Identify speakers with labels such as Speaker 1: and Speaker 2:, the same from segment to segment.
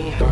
Speaker 1: Yeah.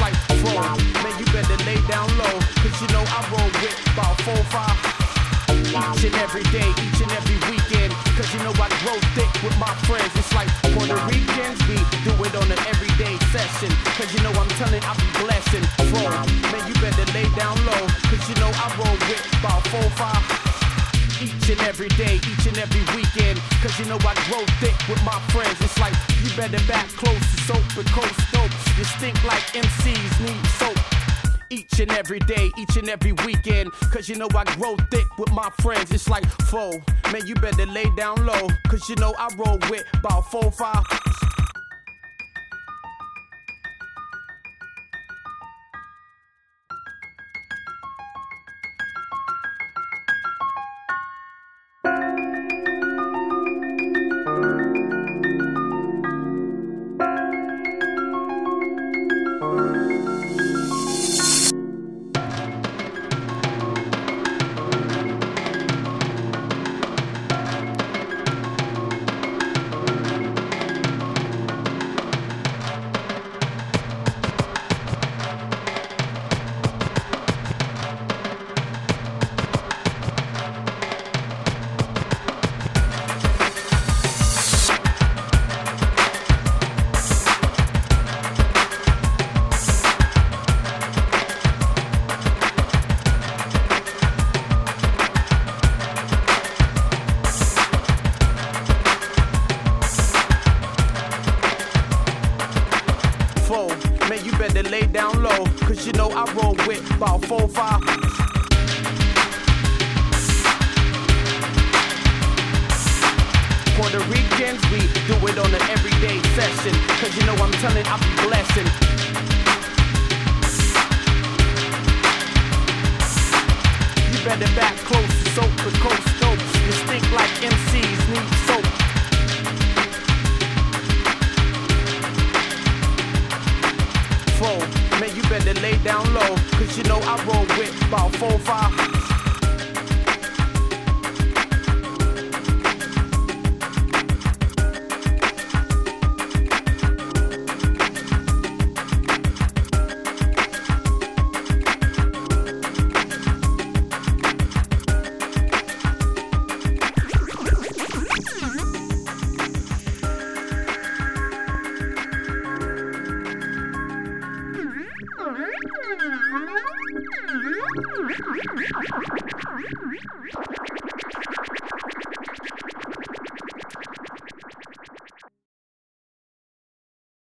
Speaker 1: Like
Speaker 2: four, man, you better lay down low, cause you know I roll with about four, five. Each and every day, each and every weekend, cause you know I grow thick with my friends. It's like Puerto Ricans, we do it on an everyday session, cause you know I'm telling I be blessing. Four, man, you better lay down low, cause you know I roll with about four, five. Each and every day, each and every weekend, cause you know I grow thick with my friends. It's like you better back close to soap and coast dope. You stink like MCs need soap. Each and every day, each and every weekend, cause you know I grow thick with my friends. It's like four, man, you better lay down low, cause you know I roll with about four, five.